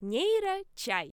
Нейрочай.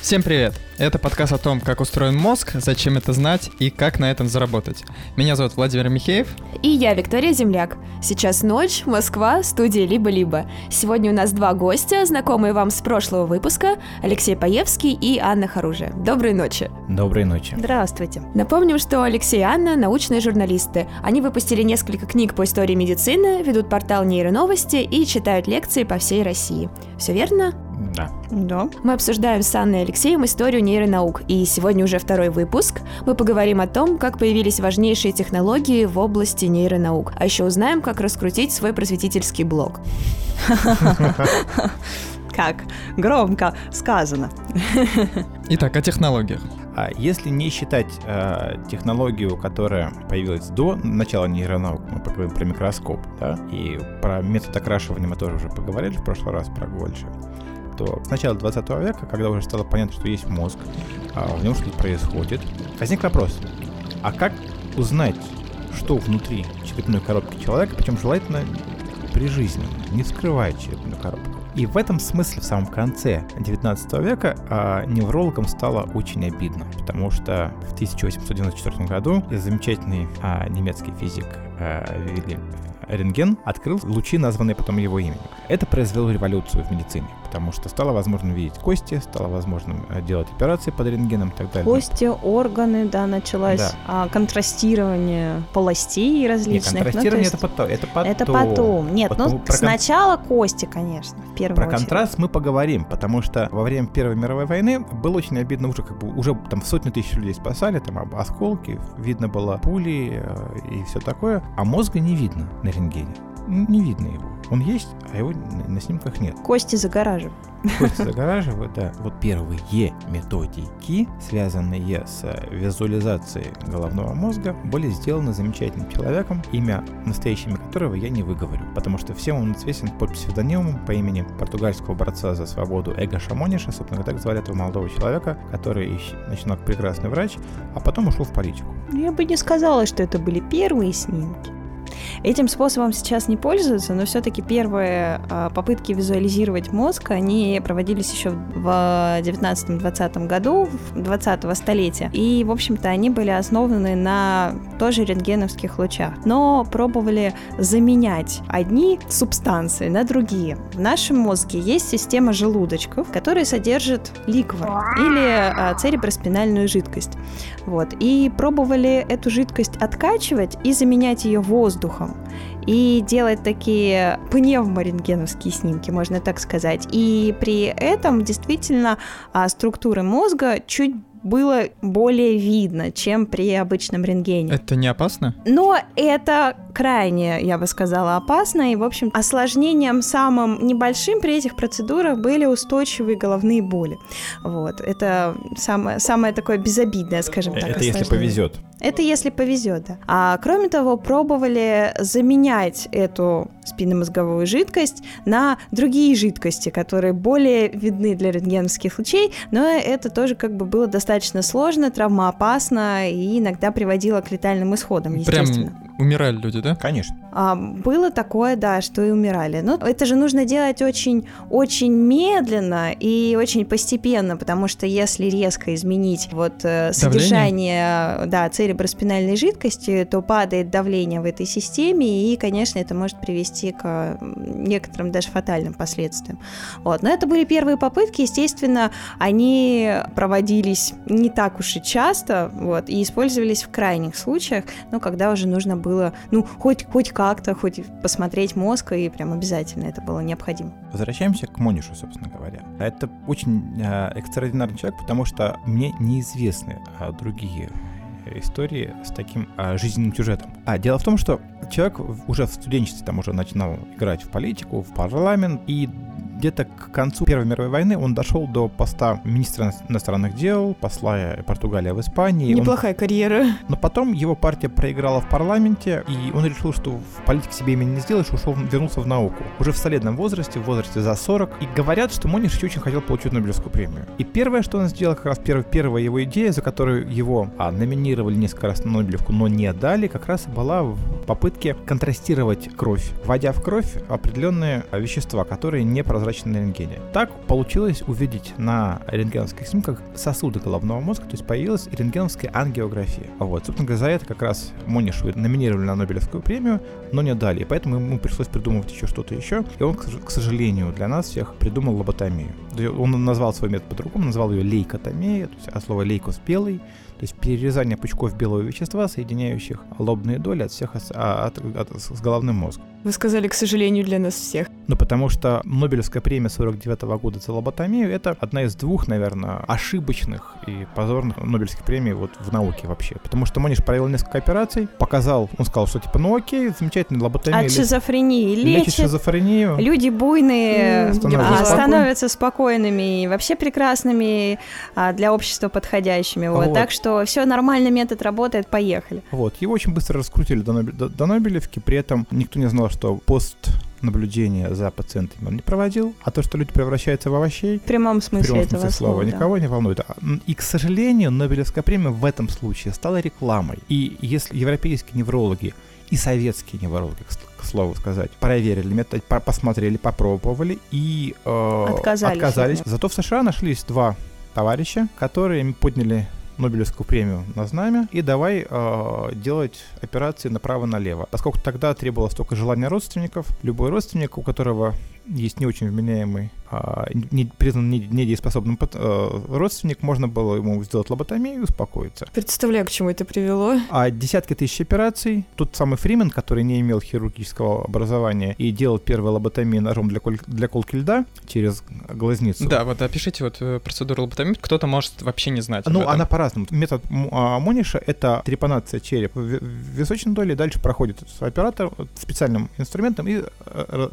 Всем привет! Это подкаст о том, как устроен мозг, зачем это знать и как на этом заработать. Меня зовут Владимир Михеев. И я, Виктория Земляк. Сейчас ночь, Москва, студия «Либо-либо». Сегодня у нас два гостя, знакомые вам с прошлого выпуска, Алексей Паевский и Анна Харужия. Доброй ночи. Доброй ночи. Здравствуйте. Напомним, что Алексей и Анна – научные журналисты. Они выпустили несколько книг по истории медицины, ведут портал нейроновости и читают лекции по всей России. Все верно? Да. Да. Мы обсуждаем с Анной Алексеем историю нейронаук, и сегодня уже второй выпуск. Мы поговорим о том, как появились важнейшие технологии в области нейронаук, а еще узнаем, как раскрутить свой просветительский блог. Как громко сказано. Итак, о технологиях. А если не считать э, технологию, которая появилась до начала нейронаук, мы поговорим про микроскоп, да, и про метод окрашивания мы тоже уже поговорили в прошлый раз про Гольша, то с начала 20 века, когда уже стало понятно, что есть мозг, а в нем что-то происходит, возник вопрос, а как узнать, что внутри черепной коробки человека, причем желательно при жизни, не вскрывая черепную коробку. И в этом смысле в самом конце 19 века а, неврологам стало очень обидно, потому что в 1894 году замечательный а, немецкий физик а, Вильгельм рентген открыл лучи, названные потом его именем. Это произвело революцию в медицине, потому что стало возможно видеть кости, стало возможным э, делать операции под рентгеном и так далее. Кости, органы, да, началось Да. а, контрастирование полостей различных. Ну, то контрастирование есть это потом. Это потом. это потом. Нет, Вот ну про кон- сначала кости, конечно, в первую Про очередь. контраст мы поговорим, потому что во время Первой мировой войны было очень обидно уже, как бы уже там сотни тысяч людей спасали, там об- осколки, видно было пули э, и все такое, а мозга не видно на рентгене. Не видно его. Он есть, а его на, на снимках нет. Кости загораживают. Кости загораживают, да. Вот первые методики, связанные с визуализацией головного мозга, были сделаны замечательным человеком, имя настоящее имя которого я не выговорю, потому что всем он известен под псевдонимом по имени португальского борца за свободу Эго Шамониша, собственно, так звали этого молодого человека, который ищ- начинал как прекрасный врач, а потом ушел в политику. Я бы не сказала, что это были первые снимки. Этим способом сейчас не пользуются, но все-таки первые а, попытки визуализировать мозг, они проводились еще в 19-20 году, 20-го столетия. И, в общем-то, они были основаны на тоже рентгеновских лучах. Но пробовали заменять одни субстанции на другие. В нашем мозге есть система желудочков, которые содержат ликвор или а, цереброспинальную жидкость. Вот. И пробовали эту жидкость откачивать и заменять ее воздухом. И делать такие пневморентгеновские снимки, можно так сказать. И при этом действительно а, структуры мозга чуть было более видно, чем при обычном рентгене. Это не опасно? Но это крайне, я бы сказала, опасно. И, в общем, осложнением самым небольшим при этих процедурах были устойчивые головные боли. Вот. Это самое, самое такое безобидное, скажем так, Это если повезет. Это если повезет, да. А кроме того, пробовали заменять эту спинномозговую жидкость на другие жидкости, которые более видны для рентгеновских лучей, но это тоже как бы было достаточно сложно, травмоопасно и иногда приводило к летальным исходам, естественно. Прям умирали люди, да? Конечно. А, было такое, да, что и умирали. Но это же нужно делать очень, очень медленно и очень постепенно, потому что если резко изменить вот э, содержание, да, цереброспинальной жидкости, то падает давление в этой системе, и, конечно, это может привести к некоторым даже фатальным последствиям. Вот. Но это были первые попытки, естественно, они проводились не так уж и часто, вот, и использовались в крайних случаях, ну, когда уже нужно было, ну, хоть, хоть как-то, хоть посмотреть мозг, и прям обязательно это было необходимо. Возвращаемся к Монишу, собственно говоря. Это очень э, экстраординарный человек, потому что мне неизвестны а, другие истории с таким а, жизненным сюжетом. А дело в том, что человек уже в студенчестве там уже начинал играть в политику, в парламент, и где-то к концу Первой мировой войны он дошел до поста министра иностранных дел, посла Португалии в Испании. Он- Неплохая карьера. но потом его партия проиграла в парламенте, и он решил, что в политике себе имя не сделаешь, ушел, вернулся в науку. Уже в солидном возрасте, в возрасте за 40. И говорят, что Мониш очень хотел получить Нобелевскую премию. И первое, что он сделал, как раз первая, первая его идея, за которую его а, номинировали несколько раз на Нобелевку, но не дали, как раз была в попытке контрастировать кровь, вводя в кровь определенные а, вещества, которые непрозрачны прозрачно на рентгене. Так получилось увидеть на рентгеновских снимках сосуды головного мозга, то есть появилась рентгеновская ангиография. Вот, собственно говоря, за это как раз Монишву номинировали на Нобелевскую премию, но не дали, поэтому ему пришлось придумывать еще что-то еще, и он, к сожалению, для нас всех придумал лоботомию. Он назвал свой метод по-другому, назвал ее лейкотомия, то есть от слова лейкос белый, то есть перерезание пучков белого вещества, соединяющих лобные доли от всех от, от, от, с головным мозгом. Вы сказали, к сожалению, для нас всех. Ну, потому что Нобелевская премия 49 -го года за лоботомию — это одна из двух, наверное, ошибочных и позорных Нобелевских премий вот в науке вообще. Потому что Мониш провел несколько операций, показал, он сказал, что типа, ну окей, замечательная лоботомия. От шизофрении лечит. Лечит шизофрению. Люди буйные становятся, а, становятся спокойными и вообще прекрасными, а, для общества подходящими. Вот. Вот. Так что все нормально, метод работает, поехали. Вот. Его очень быстро раскрутили до, Нобель, до, до Нобелевки, при этом никто не знал, что пост наблюдения за пациентами он не проводил, а то, что люди превращаются в овощей, в прямом смысле, в прямом этого смысле слова, да. никого не волнует. А, и, к сожалению, Нобелевская премия в этом случае стала рекламой. И если европейские неврологи и советские неврологи, к слову сказать, проверили метод, посмотрели, попробовали и э, отказались. отказались. Зато в США нашлись два товарища, которые подняли Нобелевскую премию на знамя и давай э, делать операции направо-налево. Поскольку тогда требовалось только желание родственников, любой родственник, у которого есть не очень вменяемый а, не, признан недееспособным а, родственник, можно было ему сделать лоботомию и успокоиться. Представляю, к чему это привело. А десятки тысяч операций. Тот самый Фримен, который не имел хирургического образования и делал первую лоботомию ножом для, коль, для колки льда через глазницу. Да, вот опишите вот э, процедуру лоботомии. Кто-то может вообще не знать. Ну, она по-разному. Метод а, Мониша — это трепанация черепа в височной доли, дальше проходит оператор специальным инструментом и э,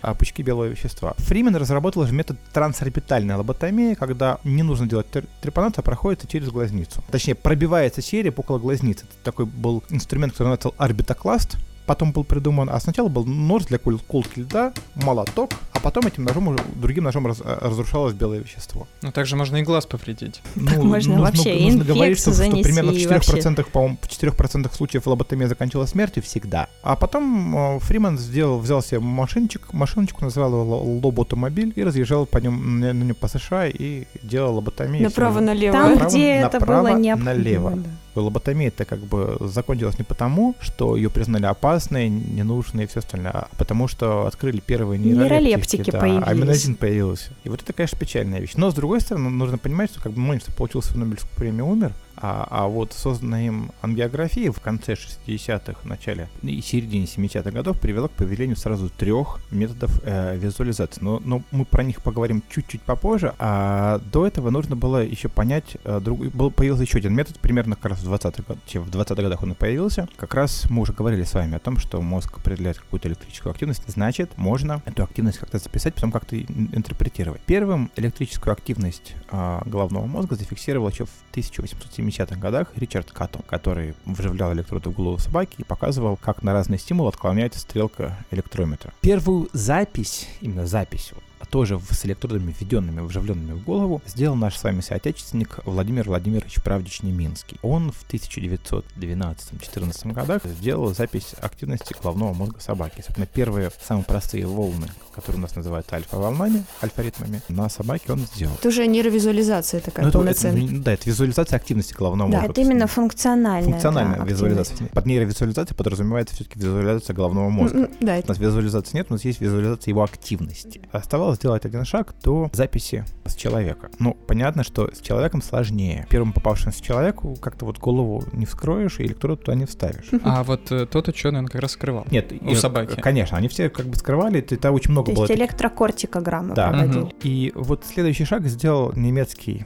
разрушаются пучки белого вещества. Фримен разработал же метод трансорбитальной лоботомии, когда не нужно делать трепанацию, а проходит через глазницу. Точнее, пробивается череп около глазницы. Это такой был инструмент, который называется орбитокласт потом был придуман, а сначала был нож для колки льда, молоток, потом этим ножом уже другим ножом раз, э, разрушалось белое вещество. Ну также можно и глаз повредить. Ну, так можно нужно, вообще нужно говорить, что, что примерно в 4%, по-моему, в 4% случаев лоботомия закончилась смертью всегда. А потом э, Фриман сделал, взял себе машинчик, машиночку называл его лоботомобиль и разъезжал по нем, на, на нем по США и делал лоботомию. Направо-налево. Там, направо, где это было необходимо. Налево. Да. Лоботомия-то как бы закончилась не потому, что ее признали опасной, ненужной и все остальное, а потому что открыли первые нейролептики. Нейролептики да, появились. Аминозин появился. И вот это, конечно, печальная вещь. Но, с другой стороны, нужно понимать, что как бы Монинстер получил свою Нобелевскую премию, умер, а, а вот созданная им ангиография в конце 60-х, начале и середине 70-х годов привела к появлению сразу трех методов э, визуализации. Но, но мы про них поговорим чуть-чуть попозже. А до этого нужно было еще понять, э, друг, был, появился еще один метод, примерно как раз в 20-х годах, в 20 годах он и появился. Как раз мы уже говорили с вами о том, что мозг определяет какую-то электрическую активность, значит, можно эту активность как-то записать, потом как-то интерпретировать. Первым электрическую активность э, головного мозга зафиксировал еще в 1870 70-х годах Ричард Каттон, который вживлял электроды в голову собаки и показывал, как на разный стимул отклоняется стрелка электрометра. Первую запись, именно запись, тоже с электродами, введенными, вживленными в голову, сделал наш с вами соотечественник Владимир Владимирович Правдич Неминский. Он в 1912-14 годах сделал запись активности головного мозга собаки. Собственно, первые самые простые волны, которые у нас называют альфа-волнами, альфа-ритмами, на собаке он сделал. Это уже нейровизуализация такая ну, полноценная. Это, да, это визуализация активности головного да, мозга. это именно функциональная. Функциональная да, визуализация. Активность. Под нейровизуализацией подразумевается все-таки визуализация головного мозга. Да, У нас визуализации нет, у нас есть визуализация его активности. Оставалось сделать один шаг до записи с человека. Ну, понятно, что с человеком сложнее. Первым попавшимся человеку как-то вот голову не вскроешь и электрод туда не вставишь. А вот э, тот ученый, он как раз скрывал. Нет, у собаки. Конечно, они все как бы скрывали, это очень много То было. То есть электрокортикограммы да. проводили. И вот следующий шаг сделал немецкий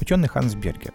ученый Ханс Бергер.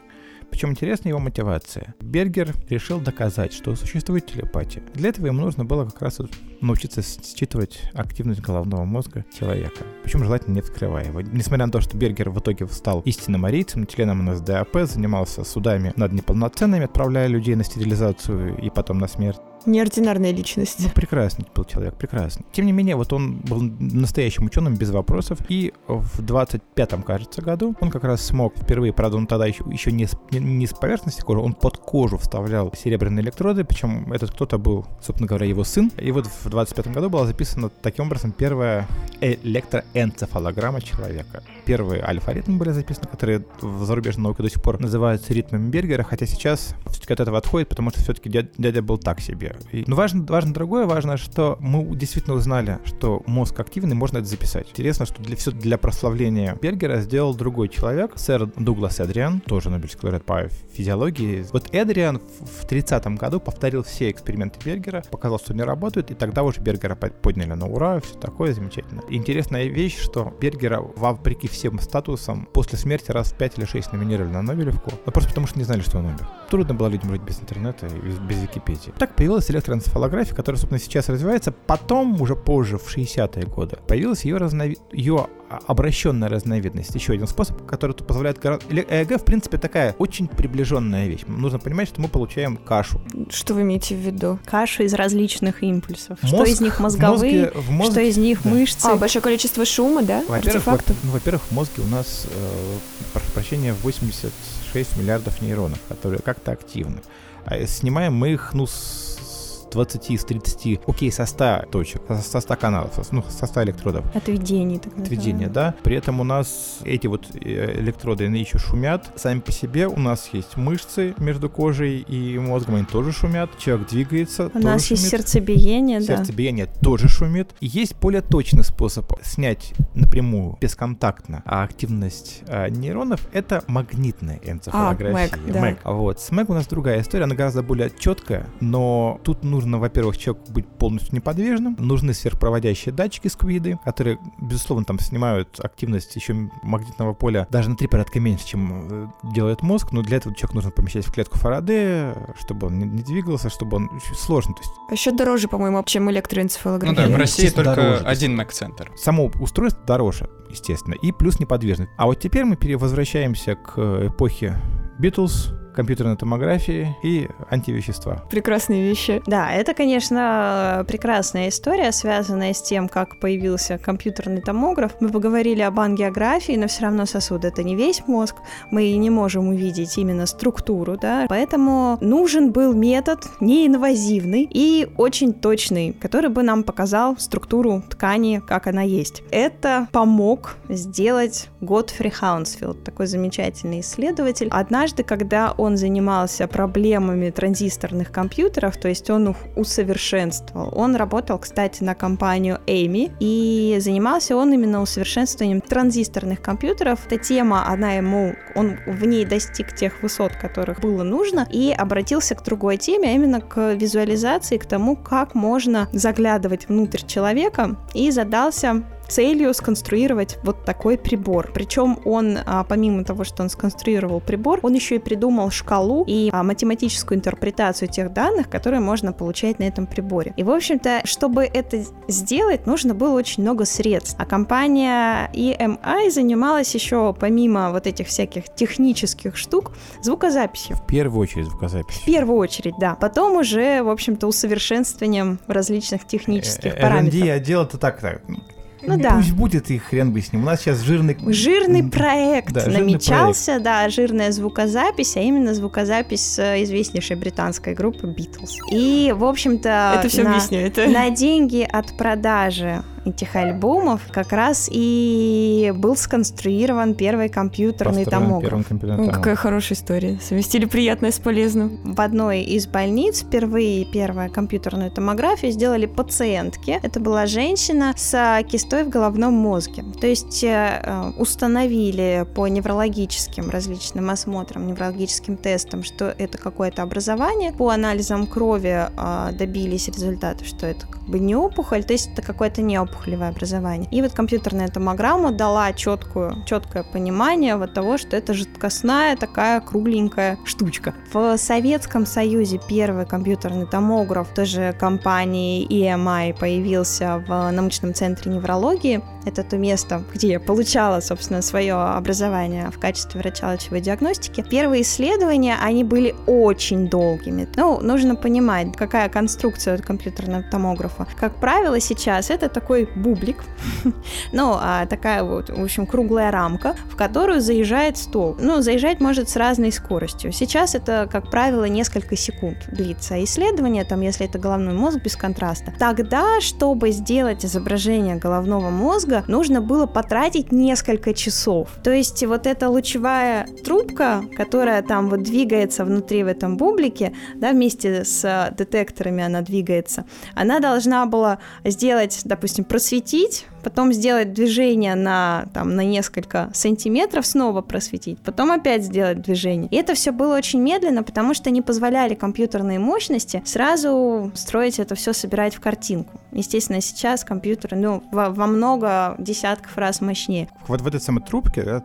Причем интересна его мотивация. Бергер решил доказать, что существует телепатия. Для этого ему нужно было как раз научиться считывать активность головного мозга человека. Причем желательно не вскрывая его. Несмотря на то, что Бергер в итоге стал истинным арийцем, членом НСДАП, занимался судами над неполноценными, отправляя людей на стерилизацию и потом на смерть Неординарная личность. Ну, прекрасный был человек, прекрасный. Тем не менее, вот он был настоящим ученым без вопросов, и в 25-м, кажется, году он как раз смог впервые, правда, он тогда еще, еще не, с, не, не с поверхности кожи, он под кожу вставлял серебряные электроды, причем этот кто-то был, собственно говоря, его сын. И вот в 25-м году была записана таким образом первая электроэнцефалограмма человека. Первые альфа-ритмы были записаны, которые в зарубежной науке до сих пор называются ритмами Бергера, хотя сейчас все-таки от этого отходит, потому что все-таки дядя, дядя был так себе. И, но важно, важно другое, важно, что мы действительно узнали, что мозг активный, можно это записать. Интересно, что для, все для прославления Бергера сделал другой человек, сэр Дуглас Эдриан, тоже Нобелевский лауреат по физиологии. Вот Эдриан в 30-м году повторил все эксперименты Бергера, показал, что они работают, и тогда уже Бергера подняли на ура, все такое замечательно. Интересная вещь, что Бергера, вопреки всем статусам, после смерти раз в 5 или 6 номинировали на Нобелевку, но просто потому что не знали, что он умер. Трудно было людям жить без интернета и без Википедии. Так появилась электроэнцефалография, которая, собственно, сейчас развивается. Потом, уже позже, в 60-е годы, появилась ее, разнови... ее обращенная разновидность. Еще один способ, который позволяет... ЭЭГ, в принципе, такая очень приближенная вещь. Нужно понимать, что мы получаем кашу. Что вы имеете в виду? Кашу из различных импульсов. Мозг, что из них мозговые, в мозге, в мозге, что из них да. мышцы. А, большое количество шума, да? Во-первых, во, ну, во-первых, в мозге у нас, э, прошу прощения, 86 миллиардов нейронов, которые как-то активны. А снимаем мы их, ну, с 20, с 30, окей, со 100 точек, со 100 каналов, ну, со 100 электродов. Отведений, так Отведения, да. При этом у нас эти вот э, электроды, они еще шумят. Сами по себе у нас есть мышцы между кожей и мозгом, они тоже шумят. Человек двигается, У нас шумит. есть сердцебиение, да. Сердцебиение тоже шумит. И есть более точный способ снять напрямую, бесконтактно, а активность а, нейронов — это магнитная энцефалография. А, МЭГ, да. МЭГ. Вот. С МЭГ у нас другая история, она гораздо более четкая, но тут нужно нужно, во-первых, человеку быть полностью неподвижным, нужны сверхпроводящие датчики сквиды, которые, безусловно, там снимают активность еще магнитного поля даже на три порядка меньше, чем э, делает мозг, но для этого человек нужно помещать в клетку Фараде, чтобы он не, двигался, чтобы он... Сложно, то есть... А еще дороже, по-моему, чем электроэнцефалография. Ну да, в России только дороже, один МЭК-центр. Само устройство дороже, естественно, и плюс неподвижность. А вот теперь мы перевозвращаемся к эпохе Битлз, компьютерной томографии и антивещества. Прекрасные вещи. Да, это, конечно, прекрасная история, связанная с тем, как появился компьютерный томограф. Мы поговорили об ангиографии, но все равно сосуд — это не весь мозг. Мы не можем увидеть именно структуру, да, поэтому нужен был метод неинвазивный и очень точный, который бы нам показал структуру ткани, как она есть. Это помог сделать Готфри Хаунсфилд, такой замечательный исследователь. Однажды, когда он он занимался проблемами транзисторных компьютеров, то есть он их усовершенствовал. Он работал, кстати, на компанию Amy, и занимался он именно усовершенствованием транзисторных компьютеров. Эта тема, она ему, он в ней достиг тех высот, которых было нужно, и обратился к другой теме, а именно к визуализации, к тому, как можно заглядывать внутрь человека, и задался целью сконструировать вот такой прибор. Причем он, а, помимо того, что он сконструировал прибор, он еще и придумал шкалу и а, математическую интерпретацию тех данных, которые можно получать на этом приборе. И, в общем-то, чтобы это сделать, нужно было очень много средств. А компания EMI занималась еще, помимо вот этих всяких технических штук, звукозаписью. В первую очередь звукозапись. В первую очередь, да. Потом уже, в общем-то, усовершенствованием различных технических э, параметров. R&D отдел это так, так ну да. Пусть будет и хрен бы с ним. У нас сейчас жирный... Жирный проект да, намечался, жирный проект. да, жирная звукозапись, а именно звукозапись известнейшей британской группы Beatles. И, в общем-то... Это все на, объясняет. На деньги от продажи этих альбомов как раз и был сконструирован первый компьютерный Построен томограф. О, какая хорошая история. Совместили приятное с полезным. В одной из больниц впервые первая компьютерную томографию сделали пациентке. Это была женщина с кистой в головном мозге. То есть э, установили по неврологическим различным осмотрам, неврологическим тестам, что это какое-то образование. По анализам крови э, добились результата, что это как бы не опухоль, то есть это какое-то не опухоль опухолевое образование. И вот компьютерная томограмма дала четкую, четкое понимание вот того, что это жидкостная такая кругленькая штучка. В Советском Союзе первый компьютерный томограф тоже компании EMI появился в научном центре неврологии это то место, где я получала, собственно, свое образование в качестве врача лучевой диагностики, первые исследования, они были очень долгими. Ну, нужно понимать, какая конструкция компьютерного томографа. Как правило, сейчас это такой бублик, ну, а такая вот, в общем, круглая рамка, в которую заезжает стол. Ну, заезжать может с разной скоростью. Сейчас это, как правило, несколько секунд длится исследование, там, если это головной мозг без контраста. Тогда, чтобы сделать изображение головного мозга, нужно было потратить несколько часов. То есть вот эта лучевая трубка, которая там вот двигается внутри в этом бублике, да, вместе с детекторами она двигается, она должна была сделать, допустим, просветить потом сделать движение на, там, на несколько сантиметров, снова просветить, потом опять сделать движение. И это все было очень медленно, потому что не позволяли компьютерные мощности сразу строить это все, собирать в картинку. Естественно, сейчас компьютеры, ну, во, во много десятков раз мощнее. Вот в этой самой трубке, да,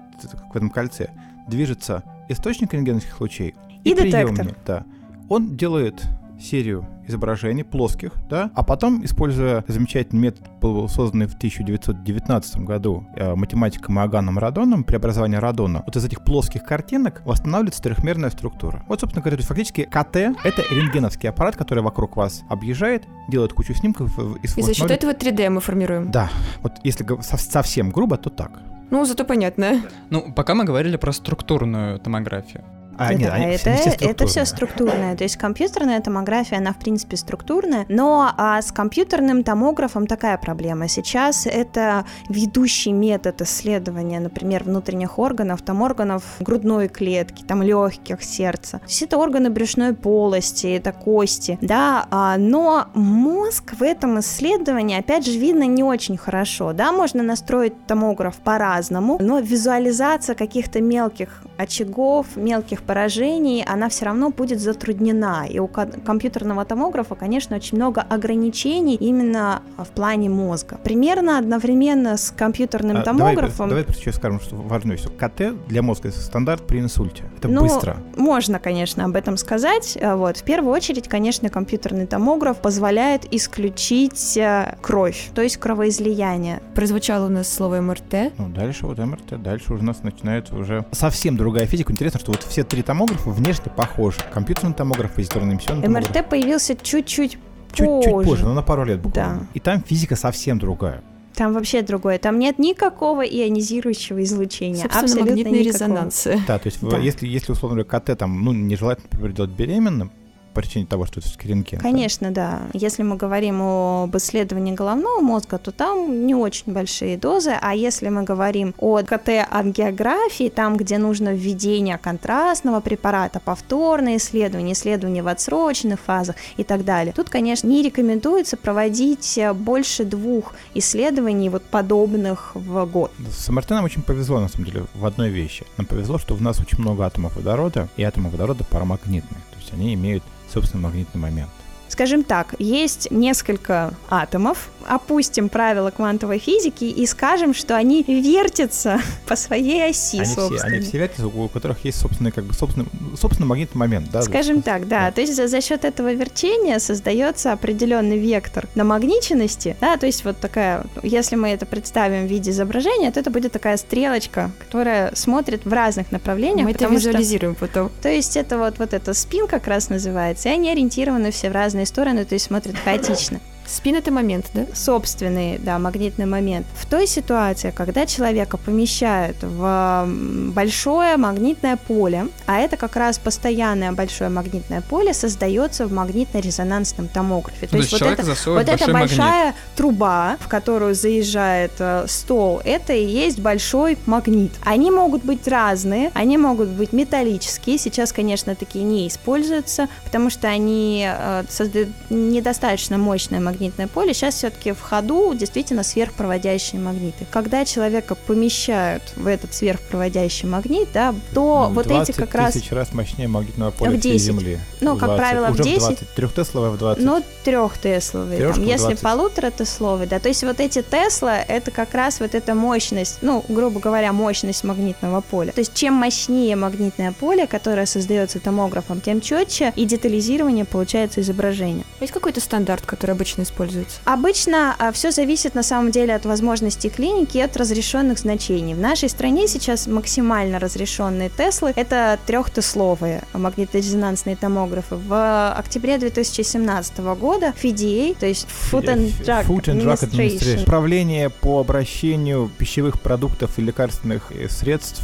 в этом кольце, движется источник рентгеновских лучей и, и детектор. Приемник, да. Он делает серию изображений плоских, да, а потом, используя замечательный метод, был созданный в 1919 году э, математиком Иоганном Радоном, преобразование Радона, вот из этих плоских картинок восстанавливается трехмерная структура. Вот, собственно говоря, то есть фактически КТ — это рентгеновский аппарат, который вокруг вас объезжает, делает кучу снимков. И, и за счет этого 3D мы формируем. Да, вот если совсем грубо, то так. Ну, зато понятно. Ну, пока мы говорили про структурную томографию. А, нет, да, они, это, все это все структурное. То есть компьютерная томография, она в принципе структурная, но а с компьютерным томографом такая проблема. Сейчас это ведущий метод исследования, например, внутренних органов, там органов грудной клетки, там легких, сердца. То есть это органы брюшной полости, это кости, да, а, но мозг в этом исследовании, опять же, видно не очень хорошо, да, можно настроить томограф по-разному, но визуализация каких-то мелких очагов, мелких поражений, она все равно будет затруднена. И у компьютерного томографа, конечно, очень много ограничений именно в плане мозга. Примерно одновременно с компьютерным а, томографом... Давай, давай сейчас скажем, что важную вещь. КТ для мозга это стандарт при инсульте. Это ну, быстро. Можно, конечно, об этом сказать. А вот. В первую очередь, конечно, компьютерный томограф позволяет исключить э, кровь, то есть кровоизлияние. Прозвучало у нас слово МРТ. Ну, дальше вот МРТ, дальше уже у нас начинает уже совсем другая физика. Интересно, что вот все три томографа внешне похожи. Компьютерный томограф, позитронный эмиссионный томограф. МРТ появился чуть-чуть Чуть-чуть позже, но на пару лет буквально. Да. И там физика совсем другая. Там вообще другое. Там нет никакого ионизирующего излучения. Собственно, абсолютно магнитные никакого. резонансы. Да, то есть да. если, если условно говоря, КТ там, ну, нежелательно, например, делать беременным, причине того, что это все-таки рентген. Конечно, да. да. Если мы говорим об исследовании головного мозга, то там не очень большие дозы, а если мы говорим о КТ-ангиографии, там, где нужно введение контрастного препарата, повторное исследование, исследование в отсроченных фазах и так далее, тут, конечно, не рекомендуется проводить больше двух исследований вот подобных в год. С МРТ нам очень повезло, на самом деле, в одной вещи. Нам повезло, что в нас очень много атомов водорода, и атомы водорода парамагнитные. То есть они имеют собственно, магнитный момент. Скажем так, есть несколько атомов, опустим правила квантовой физики и скажем, что они вертятся по своей оси, они собственно. Все, они все вертятся, у которых есть собственный, как бы, собственный, собственный магнитный момент, да? Скажем так, да. да. То есть за, за счет этого вертения создается определенный вектор намагниченности, да, то есть вот такая, если мы это представим в виде изображения, то это будет такая стрелочка, которая смотрит в разных направлениях. Мы это визуализируем что, потом. То есть это вот, вот эта спин как раз называется, и они ориентированы все в разные разные стороны, то есть смотрит хаотично. Спин — это момент, да? Собственный, да, магнитный момент. В той ситуации, когда человека помещают в большое магнитное поле, а это как раз постоянное большое магнитное поле создается в магнитно-резонансном томографе. То, То есть, есть вот, это, вот эта большая магнит. труба, в которую заезжает э, стол, это и есть большой магнит. Они могут быть разные, они могут быть металлические. Сейчас, конечно, такие не используются, потому что они э, создают недостаточно мощное магнитное магнитное поле, сейчас все-таки в ходу действительно сверхпроводящие магниты. Когда человека помещают в этот сверхпроводящий магнит, да, то ну, вот эти как раз... тысяч раз мощнее магнитного поля в 10. всей Земли. Ну, как правило, Уже в 10. В 20. Трехтесловые в 20. Ну, трехтесловые. Там, если полутора тесловые, да. То есть вот эти Тесла, это как раз вот эта мощность, ну, грубо говоря, мощность магнитного поля. То есть чем мощнее магнитное поле, которое создается томографом, тем четче и детализирование получается изображение. Есть какой-то стандарт, который обычно обычно используется? Обычно а, все зависит на самом деле от возможностей клиники и от разрешенных значений. В нашей стране сейчас максимально разрешенные Теслы это трехтесловые магниторезонансные томографы. В октябре 2017 года FDA, то есть Food and Drug, Food and Drug Administration, Administration. Управление по обращению пищевых продуктов и лекарственных э, средств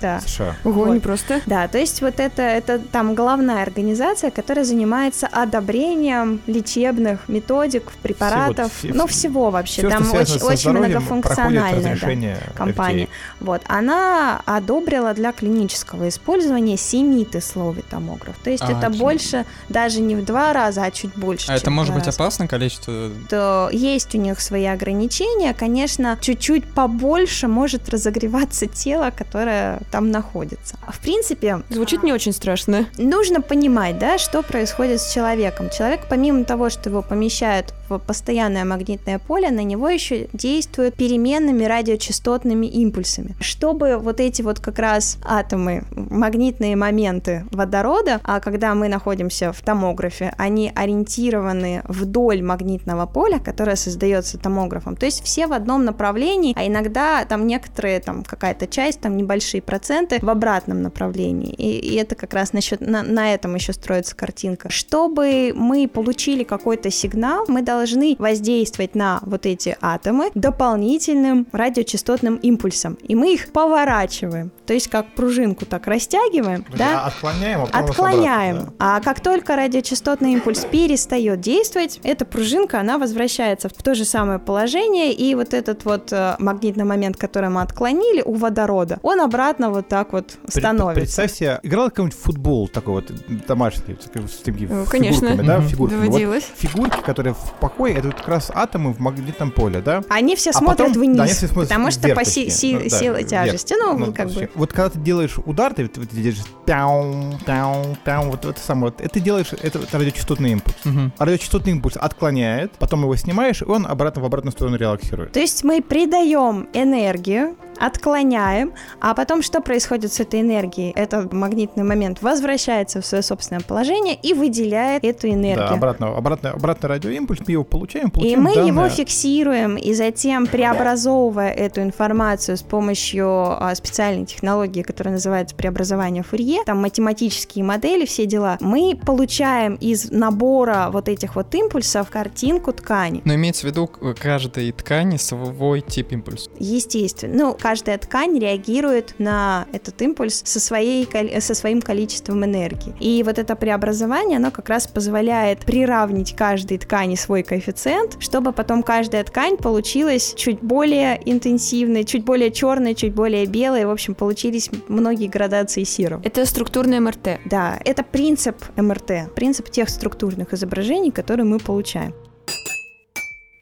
да. США. Ого, Вот. не просто. Да, то есть вот это, это там главная организация, которая занимается одобрением лечебных методик, препаратов, все- ну все- всего вообще. Всё, там очень, со очень многофункциональная да, разрешение компания. FDA. Вот, она одобрила для клинического использования 7-тесловый томограф. То есть А, это окей. больше, даже не в два раза, а чуть больше. А это может быть раза. опасно количество? то есть у них свои ограничения. Конечно, чуть-чуть побольше может разогреваться тело, которое там находится. В принципе, Звучит не очень страшно. нужно понимать, да, что происходит с человеком. Человек, помимо того, что его помещают постоянное магнитное поле, на него еще действуют переменными радиочастотными импульсами. Чтобы вот эти вот как раз атомы, магнитные моменты водорода, а когда мы находимся в томографе, они ориентированы вдоль магнитного поля, которое создается томографом. То есть все в одном направлении, а иногда там некоторые, там какая-то часть, там небольшие проценты в обратном направлении. И, и это как раз насчет, на, на этом еще строится картинка. Чтобы мы получили какой-то сигнал, мы должны воздействовать на вот эти атомы дополнительным радиочастотным импульсом. И мы их поворачиваем. То есть как пружинку так растягиваем, да? А Отклоняем, а Отклоняем. обратно, А как только радиочастотный импульс перестает действовать, эта пружинка, она возвращается в то же самое положение, и вот этот вот э, магнитный момент, который мы отклонили у водорода, он обратно вот так вот да. Становится. Представь себе, играл какой-нибудь футбол такой вот домашний, с такими Ну, конечно. фигурками, да, фигурками. Вот Доводилось. фигурки, которые в покое, это вот как раз атомы в магнитном поле, да? Они все А смотрят потом- вниз, да, они все смотрят потому что по си- си- Ну, да, силе вверх. тяжести, ну, Ну, как бы... Вот когда ты делаешь удар, ты, ты, ты делаешь пяу, пяу, пяу, вот это самое, вот, это делаешь, это, это радиочастотный импульс. А радиочастотный импульс отклоняет, потом его снимаешь, и он обратно в обратную сторону релаксирует. То есть мы придаем энергию, отклоняем, а потом что происходит с этой энергией? Этот магнитный момент возвращается в свое собственное положение и выделяет эту энергию. Да, обратно, обратно, обратно радиоимпульс, мы его получаем, И получаем мы данные. его фиксируем, и затем, преобразовывая эту информацию с помощью а, специальной технологии, которая называется преобразование Фурье, там математические модели, все дела, мы получаем из набора вот этих вот импульсов картинку ткани. Но имеется в виду каждой ткани свой тип импульса. Естественно. Ну, каждая ткань реагирует на этот импульс со, своей, со своим количеством энергии. И вот это преобразование, оно как раз позволяет приравнять каждой ткани свой коэффициент, чтобы потом каждая ткань получилась чуть более интенсивной, чуть более черной, чуть более белой. В общем, получились многие градации серого. Это структурное МРТ. Да, это принцип МРТ, принцип тех структурных изображений, которые мы получаем.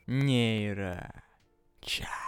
Нейро. Чай.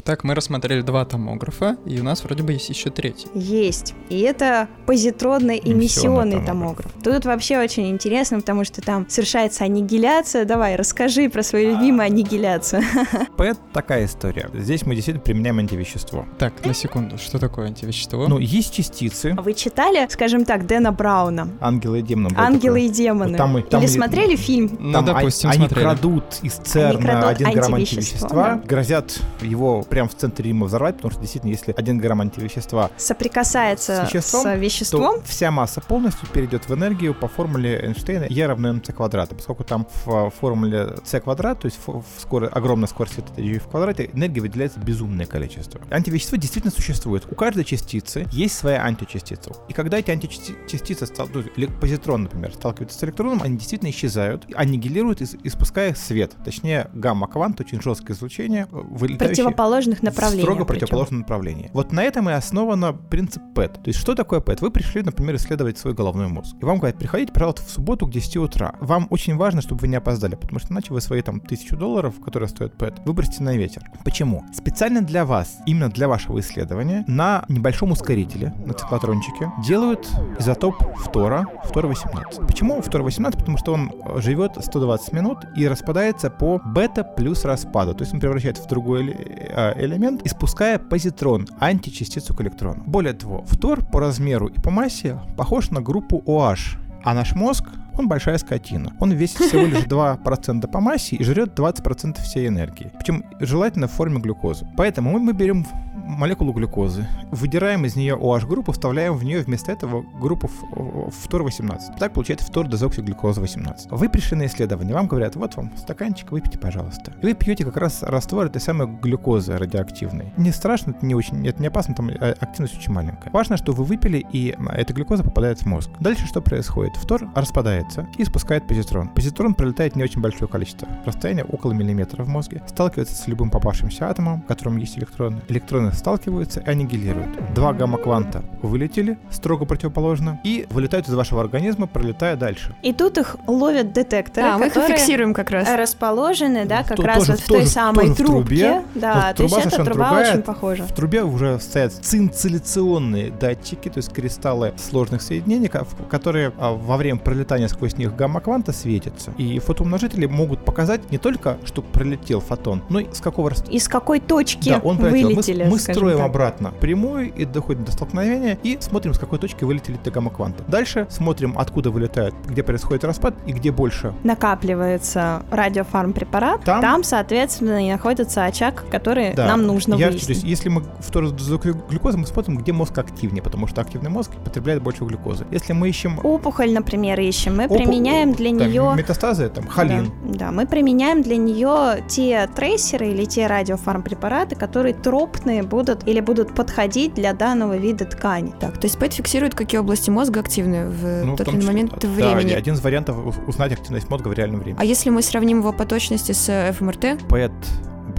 Итак, мы рассмотрели два томографа, и у нас вроде бы есть еще третий. Есть. И это позитронно-эмиссионный Эмиссионный томограф. Тут вообще очень интересно, потому что там совершается аннигиляция. Давай, расскажи про свою любимую аннигиляцию. ПЭТ такая история. Здесь мы действительно применяем антивещество. Так, на секунду, что такое антивещество? Ну, есть частицы, Вы читали, скажем так, Дэна Брауна? ангелы и демоны. «Ангелы и демоны». Там там Или смотрели фильм? ну, Там допустим, они, они смотрели. крадут из ЦЕРНа крадут один грамм антивещество, антивещества, да. грозят его прямо в центре Рима взорвать, потому что действительно, если один грамм антивещества, Соприкасается С веществом, с веществом. то вся масса полностью перейдет в энергию по формуле Эйнштейна E равно mc квадрата. Поскольку там в формуле c квадрат, то есть в, в скоро- огромная скорость это g в квадрате, энергии выделяется безумное количество. Антивещество действительно существует. У каждой частицы есть своя античастица. И когда эти античастицы, стал- ну, позитрон, например, сталкиваются с электроном, они действительно исчезают, аннигилируют, ис- испуская свет. Точнее, гамма-квант, очень жесткое излучение, э, вылетающее Противоположных в направлений. Строго причем. противоположном направлении. Вот на этом и основано принцип ПЭТ. То есть что такое ПЭТ? Вы пришли, например, исследовать свой головной мозг. И вам говорят, приходите, пожалуйста, в субботу к 10 утра. Вам очень важно, чтобы вы не опоздали, потому что иначе вы свои там тысячу долларов, которые стоят ПЭТ, выбросите на ветер. Почему? Специально для вас, именно для вашего исследования, на небольшом ускорителе, на циклотрончике, делают изотоп фтора, фтора-18. Почему фтора-18? Потому что он э, живет 120 минут и распадается по бета плюс распаду. То есть он превращается в другой э, элемент, испуская позитрон, античастицу к электрону. Более того, фтор по размеру и по массе похож на группу OH. А наш мозг, Он большая скотина. Он весит всего лишь 2% по массе и жрет 20% всей энергии. Причем желательно в форме глюкозы. Поэтому мы, берем молекулу глюкозы, выдираем из нее OH-группу, вставляем в нее вместо этого группу фтор-18. Так получается фтор-дезоксиглюкоза 18. Вы пришли на исследование, вам говорят, вот вам стаканчик, выпейте, пожалуйста. И вы пьете как раз раствор этой самой глюкозы радиоактивной. Не страшно, это не очень, это не опасно, там э, активность очень маленькая. Важно, что вы выпили, и эта глюкоза попадает в мозг. Дальше что происходит? Фтор распадается и спускает позитрон. Позитрон пролетает не очень большое количество, расстояние около миллиметра в мозге, сталкивается с любым попавшимся атомом, в котором есть электроны. Электроны сталкиваются и аннигилируют. Два гамма-кванта вылетели, строго противоположно, и вылетают из вашего организма, пролетая дальше. И тут их ловят детекторы, да, мы их фиксируем как раз. расположены, да, как раз тоже, вот в той тоже, самой тоже трубке. В трубе, да, то есть эта труба другая, очень похожа. В трубе уже стоят цинцилляционные датчики, то есть кристаллы сложных соединений, которые а, во время пролетания сквозь них гамма-кванта светятся. И фотоумножители могут показать не только, что пролетел фотон, но и с какого расстояния. И с какой точки да, он вылетели. Мы, мы строим так. обратно прямую и доходим до столкновения и смотрим, с какой точки вылетели эти гамма-кванты. Дальше смотрим, откуда вылетают, где происходит распад и где больше. Накапливается радиофармпрепарат, там, там соответственно, и находится очаг, который да. нам нужно Я, выяснить. То есть, если мы в глюкозы, мы смотрим, где мозг активнее, потому что активный мозг потребляет больше глюкозы. Если мы ищем... Опухоль, например, ищем, мы Опу... применяем для там, нее... Метастазы, там, холин. Да, да, мы применяем для нее те трейсеры или те радиофармпрепараты, которые тропные будут или будут подходить для данного вида ткани. Так, то есть ПЭТ фиксирует, какие области мозга активны в ну, тот или момент да, времени. Да, один из вариантов узнать активность мозга в реальном времени. А если мы сравним его по точности с ФМРТ? ПЭТ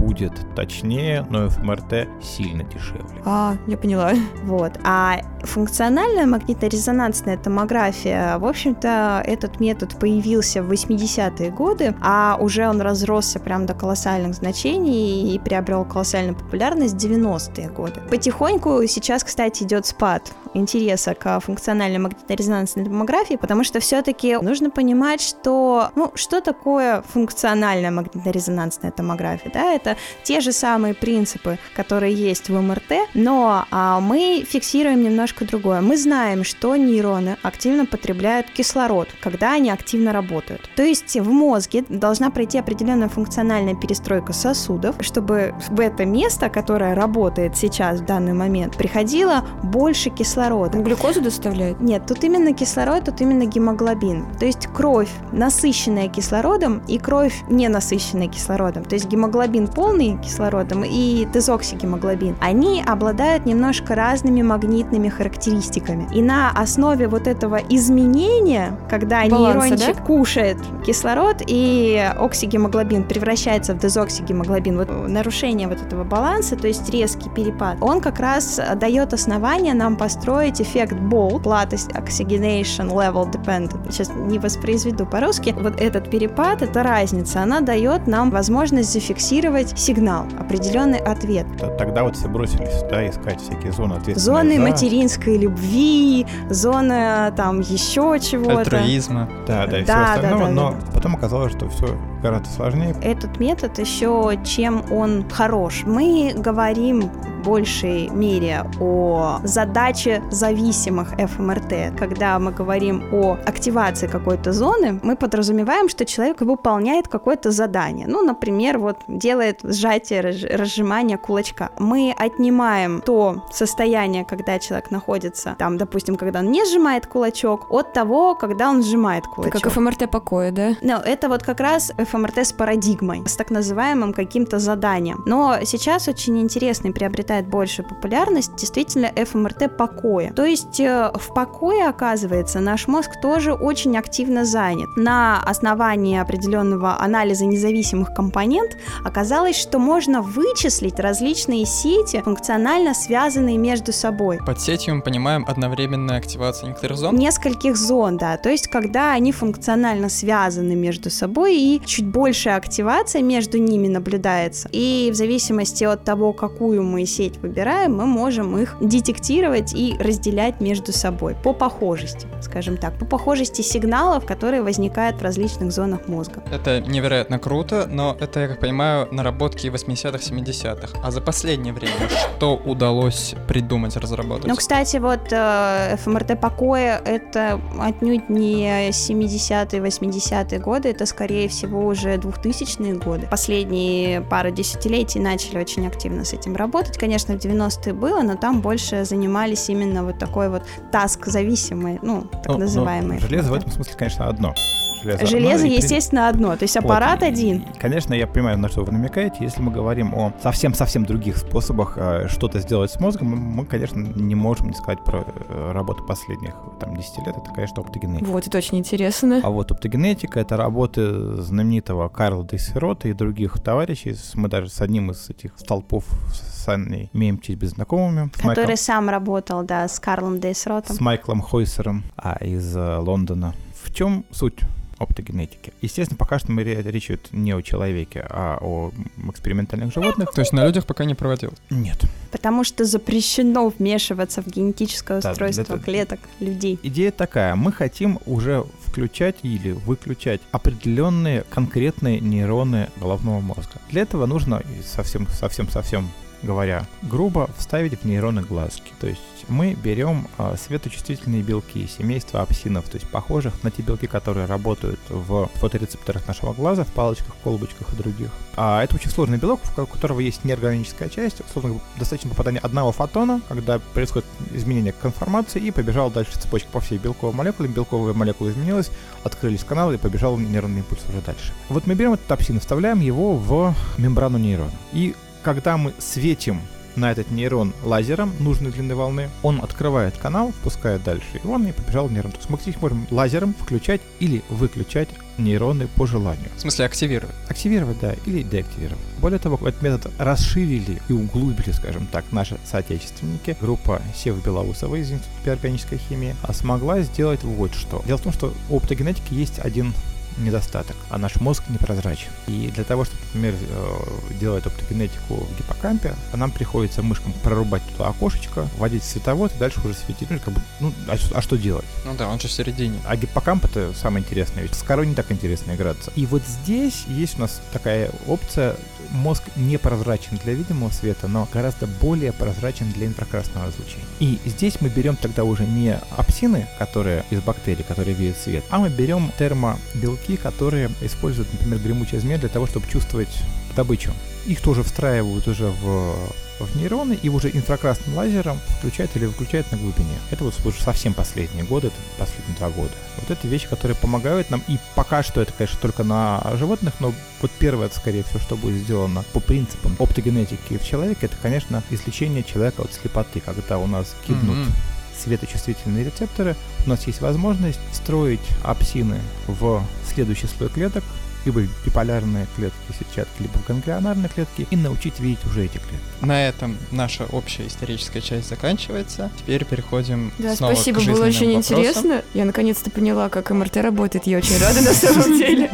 будет точнее, но ФМРТ сильно дешевле. А, я поняла. Вот. А функциональная магниторезонансная томография, в общем-то, этот метод появился в 80-е годы, а уже он разросся прям до колоссальных значений и приобрел колоссальную популярность в 90-е годы. Потихоньку сейчас, кстати, идет спад интереса к функциональной магниторезонансной томографии, потому что все-таки нужно понимать, что, ну, что такое функциональная магниторезонансная томография, да, это те же самые принципы, которые есть в МРТ, но а, мы фиксируем немножко другое. Мы знаем, что нейроны активно потребляют кислород, когда они активно работают. То есть в мозге должна пройти определенная функциональная перестройка сосудов, чтобы в это место, которое работает сейчас в данный момент, приходило больше кислорода. Глюкозу доставляет? Нет, тут именно кислород, тут именно гемоглобин. То есть кровь, насыщенная кислородом, и кровь, не насыщенная кислородом. То есть гемоглобин полный кислородом и дезоксигемоглобин, они обладают немножко разными магнитными характеристиками. И на основе вот этого изменения, когда Баланса, нейрончик да? кушает кислород и оксигемоглобин превращается в дезоксигемоглобин, вот нарушение вот этого баланса, то есть резкий перепад, он как раз дает основание нам построить эффект BOLT, Lattice Oxygenation Level Dependent. Сейчас не воспроизведу по-русски. Вот этот перепад, эта разница, она дает нам возможность зафиксировать получать сигнал, определенный ответ. Тогда вот все бросились да, искать всякие зоны ответственности. Зоны за... материнской любви, зоны там еще чего-то. Альтруизма. Да, да, и да, все остальное, да, да, но да. потом оказалось, что все гораздо сложнее. Этот метод еще чем он хорош? Мы говорим в большей мере о задаче зависимых ФМРТ. Когда мы говорим о активации какой-то зоны, мы подразумеваем, что человек выполняет какое-то задание. Ну, например, вот делает сжатие, разжимание кулачка. Мы отнимаем то состояние, когда человек находится, там, допустим, когда он не сжимает кулачок, от того, когда он сжимает кулачок. Это как ФМРТ покоя, да? Ну, это вот как раз ФМРТ с парадигмой, с так называемым каким-то заданием. Но сейчас очень интересный приобретает большую популярность действительно ФМРТ покоя. То есть э, в покое, оказывается, наш мозг тоже очень активно занят. На основании определенного анализа независимых компонент оказалось, что можно вычислить различные сети, функционально связанные между собой. Под сетью мы понимаем одновременная активация некоторых зон? Нескольких зон, да. То есть когда они функционально связаны между собой и чуть чуть большая активация между ними наблюдается. И в зависимости от того, какую мы сеть выбираем, мы можем их детектировать и разделять между собой по похожести, скажем так, по похожести сигналов, которые возникают в различных зонах мозга. Это невероятно круто, но это, я как понимаю, наработки 80-х, 70-х. А за последнее время что удалось придумать, разработать? Ну, кстати, вот э, ФМРТ покоя это отнюдь не 70-е, 80-е годы, это скорее всего уже 2000-е годы. Последние пару десятилетий начали очень активно с этим работать. Конечно, в 90-е было, но там больше занимались именно вот такой вот таск-зависимой, ну, так Ну, ну, называемой. железо в этом смысле, конечно, одно. Железо, Железо, одно, и, естественно, одно. То есть Вот, аппарат и- один. и, Конечно, я понимаю, на что вы намекаете. Если мы говорим о совсем-совсем других способах э, что-то сделать с мозгом, мы, мы, конечно, не можем не сказать про э, работу последних там, 10 лет. Это, конечно, оптогенетика. Вот, это очень интересно. А вот оптогенетика — это работы знаменитого Карла Дессерота и других товарищей. Мы даже с одним из этих столпов с Анной имеем честь быть знакомыми. С Майклом- Который сам работал, да, с Карлом Дейсротом. с Майклом Хойсером а, из э, Лондона. В чем суть оптогенетики? Естественно, пока что мы ре- речь идет не о человеке, а о экспериментальных животных. То есть на людях пока не проводил. Нет. Потому что запрещено вмешиваться в генетическое Да, устройство это- клеток людей. Идея такая. Мы хотим уже включать или выключать определенные конкретные нейроны головного мозга. Для этого нужно и совсем, совсем, совсем говоря грубо, вставить в нейроны глазки. То есть мы берем а, светочувствительные белки семейства апсинов, то есть похожих на те белки, которые работают в фоторецепторах нашего глаза, в палочках, колбочках и других. А это очень сложный белок, у ко- у которого есть неорганическая часть, условно достаточно попадания одного фотона, когда происходит изменение конформации и побежал дальше цепочка по всей белковой молекуле, белковая молекула изменилась, открылись каналы и побежал нейронный импульс уже дальше. Вот мы берем этот апсин, вставляем его в мембрану нейрона. И когда мы светим на этот нейрон лазером нужной длины волны, он открывает канал, впускает дальше его и побежал в нейрон. То есть мы здесь можем лазером включать или выключать нейроны по желанию. В смысле активировать. Активировать, да, или деактивировать. Более того, этот метод расширили и углубили, скажем так, наши соотечественники. Группа Севы Белоусова из Института биорганической химии а смогла сделать вот что. Дело в том, что у оптогенетики есть один недостаток, а наш мозг непрозрачен. И для того, чтобы, например, э, делать оптогенетику в гиппокампе, нам приходится мышкам прорубать туда окошечко, вводить световод и дальше уже светить. Ну, как бы, ну, а, что- а что делать? Ну да, он же в середине. А гиппокамп это самое интересное, ведь с корой не так интересно играться. И вот здесь есть у нас такая опция, мозг не прозрачен для видимого света, но гораздо более прозрачен для инфракрасного излучения. И здесь мы берем тогда уже не апсины, которые из бактерий, которые видят свет, а мы берем термобелки, которые используют, например, гремучая змея для того, чтобы чувствовать добычу. Их тоже встраивают уже в в нейроны и уже инфракрасным лазером включают или выключают на глубине. Это вот уже совсем последние годы, это последние два года. Вот это вещи, которые помогают нам, и пока что это, конечно, только на животных, но вот первое, это, скорее всего, что будет сделано по принципам оптогенетики в человеке, это, конечно, излечение человека от слепоты, когда у нас гибнут Мгм. Светочувствительные рецепторы, у нас есть возможность встроить апсины в следующий слой клеток, либо в биполярные клетки сетчатки, либо в ганглионарные клетки, и научить видеть уже эти клетки. На этом наша общая историческая часть заканчивается. Теперь переходим Да, снова спасибо, к было очень вопросам. интересно. Я наконец-то поняла, как МРТ работает. Я очень рада на самом деле.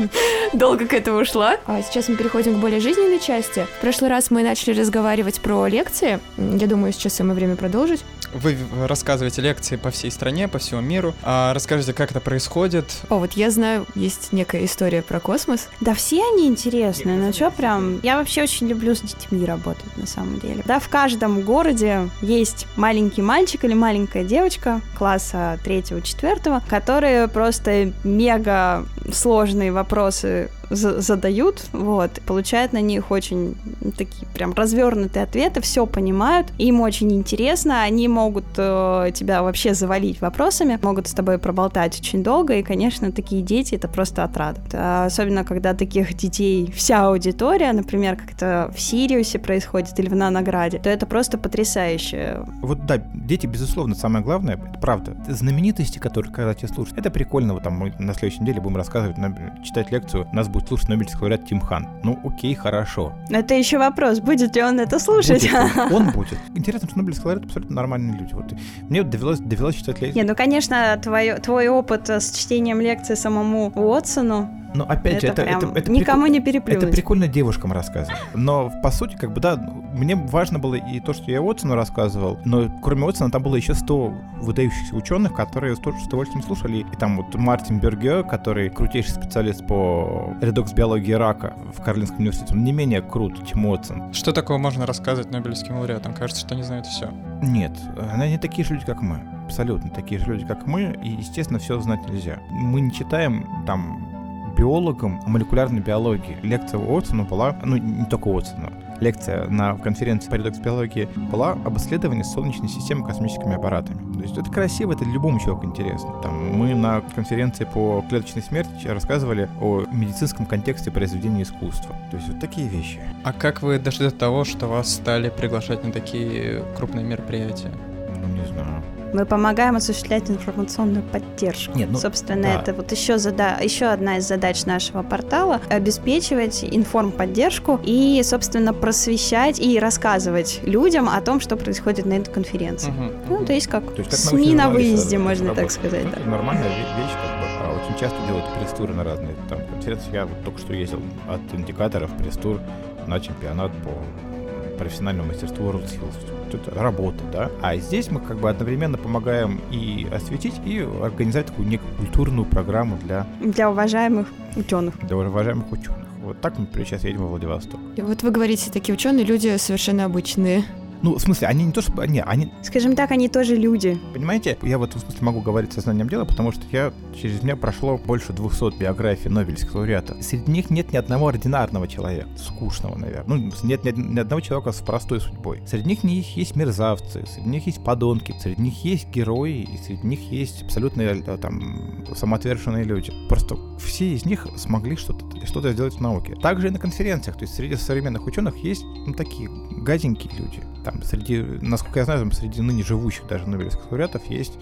Долго к этому шла. А сейчас мы переходим к более жизненной части. В прошлый раз мы начали разговаривать про лекции. Я думаю, сейчас самое время продолжить. Вы рассказываете лекции по всей стране, по всему миру. А расскажите, как это происходит. О, вот я знаю, есть некая история про космос. Да все они интересные, ну что прям... Я вообще очень люблю с детьми работать, на самом деле. Да, в каждом городе есть маленький мальчик или маленькая девочка класса третьего-четвертого, которые просто мега сложные вопросы задают, вот, получают на них очень такие прям развернутые ответы, все понимают, им очень интересно, они могут э, тебя вообще завалить вопросами, могут с тобой проболтать очень долго, и, конечно, такие дети это просто отрада. А Особенно, когда таких детей вся аудитория, например, как это в Сириусе происходит или в Нанограде, то это просто потрясающе. Вот да, дети, безусловно, самое главное, это правда. Знаменитости, которые когда тебя слушают, это прикольно. Вот там мы на следующей неделе будем рассказывать, читать лекцию, нас будет слушать Нобелевский лауреат Тим Хан. Ну, окей, хорошо. Это еще вопрос, будет ли он это слушать. Будет, он будет. Интересно, что Нобелевский лауреат абсолютно нормальные люди. Вот мне довелось, довелось читать лекцию. Не, ну, конечно, твой, твой опыт э, с чтением лекции самому Уотсону, Но опять же, Это это, это, это никому прикол- не переплюнуть. Это прикольно девушкам рассказывать. Но по сути, как бы да, мне важно было и то, что я Уотсону рассказывал, но кроме Уотсона там было еще 100 выдающихся ученых, которые тоже с удовольствием слушали. И там вот Мартин Бергё, который крутейший специалист по редокс биологии рака в Каролинском университете, он не менее крут, чем Уотсон. Что такого можно рассказывать Нобелевским лауреатам? Кажется, что они знают все. Нет, они не такие же люди, как мы. Абсолютно такие же люди, как мы, и, естественно, все знать нельзя. Мы не читаем там биологам о молекулярной биологии. Лекция Уотсона была, ну, не только Уотсона, лекция на конференции по редокс-биологии была об исследовании Солнечной системы космическими аппаратами. То есть это красиво, это любому человеку интересно. Там, мы на конференции по клеточной смерти рассказывали о медицинском контексте произведения искусства. То есть вот такие вещи. А как вы дошли до того, что вас стали приглашать на такие крупные мероприятия? Ну, не знаю. Мы помогаем осуществлять информационную поддержку. Нет, ну, Собственно, да. это вот еще, зада... еще одна из задач нашего портала — обеспечивать информподдержку и, собственно, просвещать и рассказывать людям о том, что происходит на этой конференции. Мгм. Ну, то есть как То есть как СМИ на выезде, можно так сказать. Ну, да. это нормальная ве- вещь, как бы. А очень часто делают пресс-туры на разные там конференции. Я вот только что ездил от индикаторов пресс-тур на чемпионат по профессиональному мастерству WorldSkills. Вот Это работа, да? А здесь мы как бы одновременно помогаем и осветить, и организовать такую некую культурную программу для, Для уважаемых ученых. для уважаемых ученых. Вот так мы, сейчас едем во Владивосток. И Вот вы говорите, такие ученые люди совершенно обычные. Ну, в смысле, они не то чтобы... Не, они, Скажем так, они тоже люди. Понимаете, я в этом смысле могу говорить сознанием дела, потому что я через меня прошло больше 200 биографий Нобелевских лауреатов. Среди них нет ни одного ординарного человека, скучного, наверное. Ну, нет ни, ни одного человека с простой судьбой. Среди них не есть, есть мерзавцы, среди них есть подонки, среди них есть герои, и среди них есть абсолютно э, там самоотверженные люди. Просто все из них смогли что-то что сделать в науке. Также и на конференциях, то есть среди современных ученых есть ну, такие гаденькие люди. Там среди, насколько я знаю, там среди ныне живущих даже Нобелевских лауреатов есть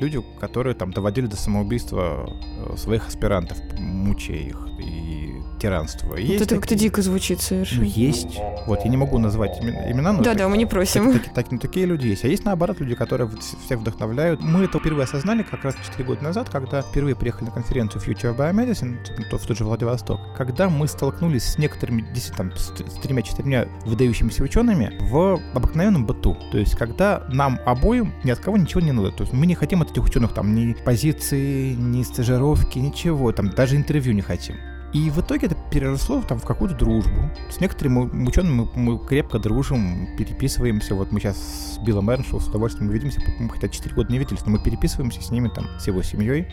люди, которые там доводили до самоубийства э, своих аспирантов, мучая их. И тиранство. Вот Есть это как-то дико звучит Ну, совершенно. есть. Вот, я не могу назвать имен- имена, но Да-да, мы не так- просим. так- так- ну, такие люди есть. А есть наоборот люди, которые всех вдохновляют. Мы это впервые осознали как раз 4 года назад, когда впервые приехали на конференцию Future of Biomedicine, то- в тот же Владивосток, когда мы столкнулись с некоторыми, действительно, там, с, с тремя-четырьмя выдающимися учеными в обыкновенном быту. То есть, когда нам обоим ни от кого ничего не надо. То есть, мы не хотим от этих ученых там ни позиции, ни стажировки, ничего, там, даже интервью не хотим. И в итоге это переросло там, в какую-то дружбу. С некоторыми учеными мы, мы крепко дружим, переписываемся. Вот мы сейчас с Биллом Эрншоу с удовольствием увидимся. Мы хотя 4 года не виделись, но мы переписываемся с ними, там, с его семьей.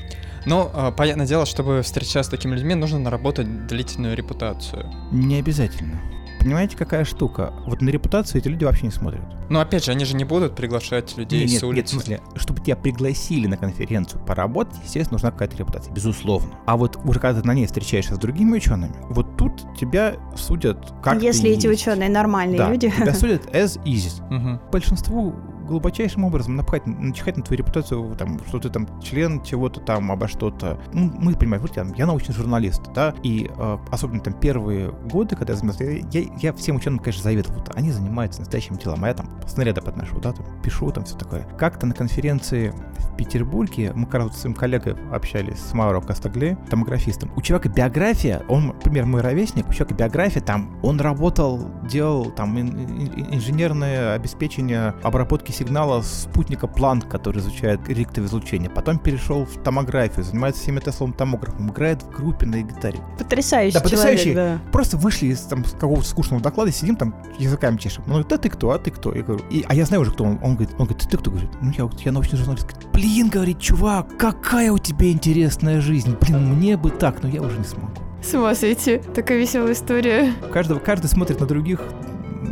Ну, а, понятное дело, чтобы встречаться с такими людьми, нужно наработать длительную репутацию. Не обязательно. Понимаете, какая штука? Вот на репутацию эти люди вообще не смотрят. Но опять же, они же не будут приглашать людей Не, с нет, нет, в улицы. смысле, чтобы тебя пригласили на конференцию поработать, естественно, нужна какая-то репутация, безусловно. А вот уже когда ты на ней встречаешься с другими учеными, вот тут тебя судят как ты Если эти есть. ученые нормальные да, люди. тебя судят as is. Мгм. большинству глубочайшим образом напхать, начихать на твою репутацию, там, что ты там член чего-то там, обо что-то. Ну, мы понимаем, вот я, я научный журналист, да, и э, особенно там первые годы, когда я занимался, я, я всем ученым, конечно, завидовал, вот, они занимаются настоящим делом, а я там снаряды подношу, да, там, пишу, там, все такое. Как-то на конференции в Петербурге, мы, как раз с своим коллегой общались, с Мауро Кастагле, томографистом. У человека биография, он, например, мой ровесник, у человека биография, там, он работал, делал там ин- ин- инженерное обеспечение обработки сигнала спутника Планк, который изучает ректовое излучение. Потом перешел в томографию, занимается 7-тесловым томографом, играет в группе на гитаре. Потрясающий Да, потрясающий. человек, Просто вышли из там, какого-то скучного доклада, сидим там, языками чешем. Он говорит, да ты кто, а ты кто? Я говорю, и, а я знаю уже, кто он. Он говорит, он говорит, ты кто? Говорит, ну я, я научный журналист. Говорит, Блин, говорит, чувак, какая у тебя интересная жизнь. Блин, мне бы так, но я уже не смогу. С ума сойти. Такая веселая история. Каждого, каждый смотрит на других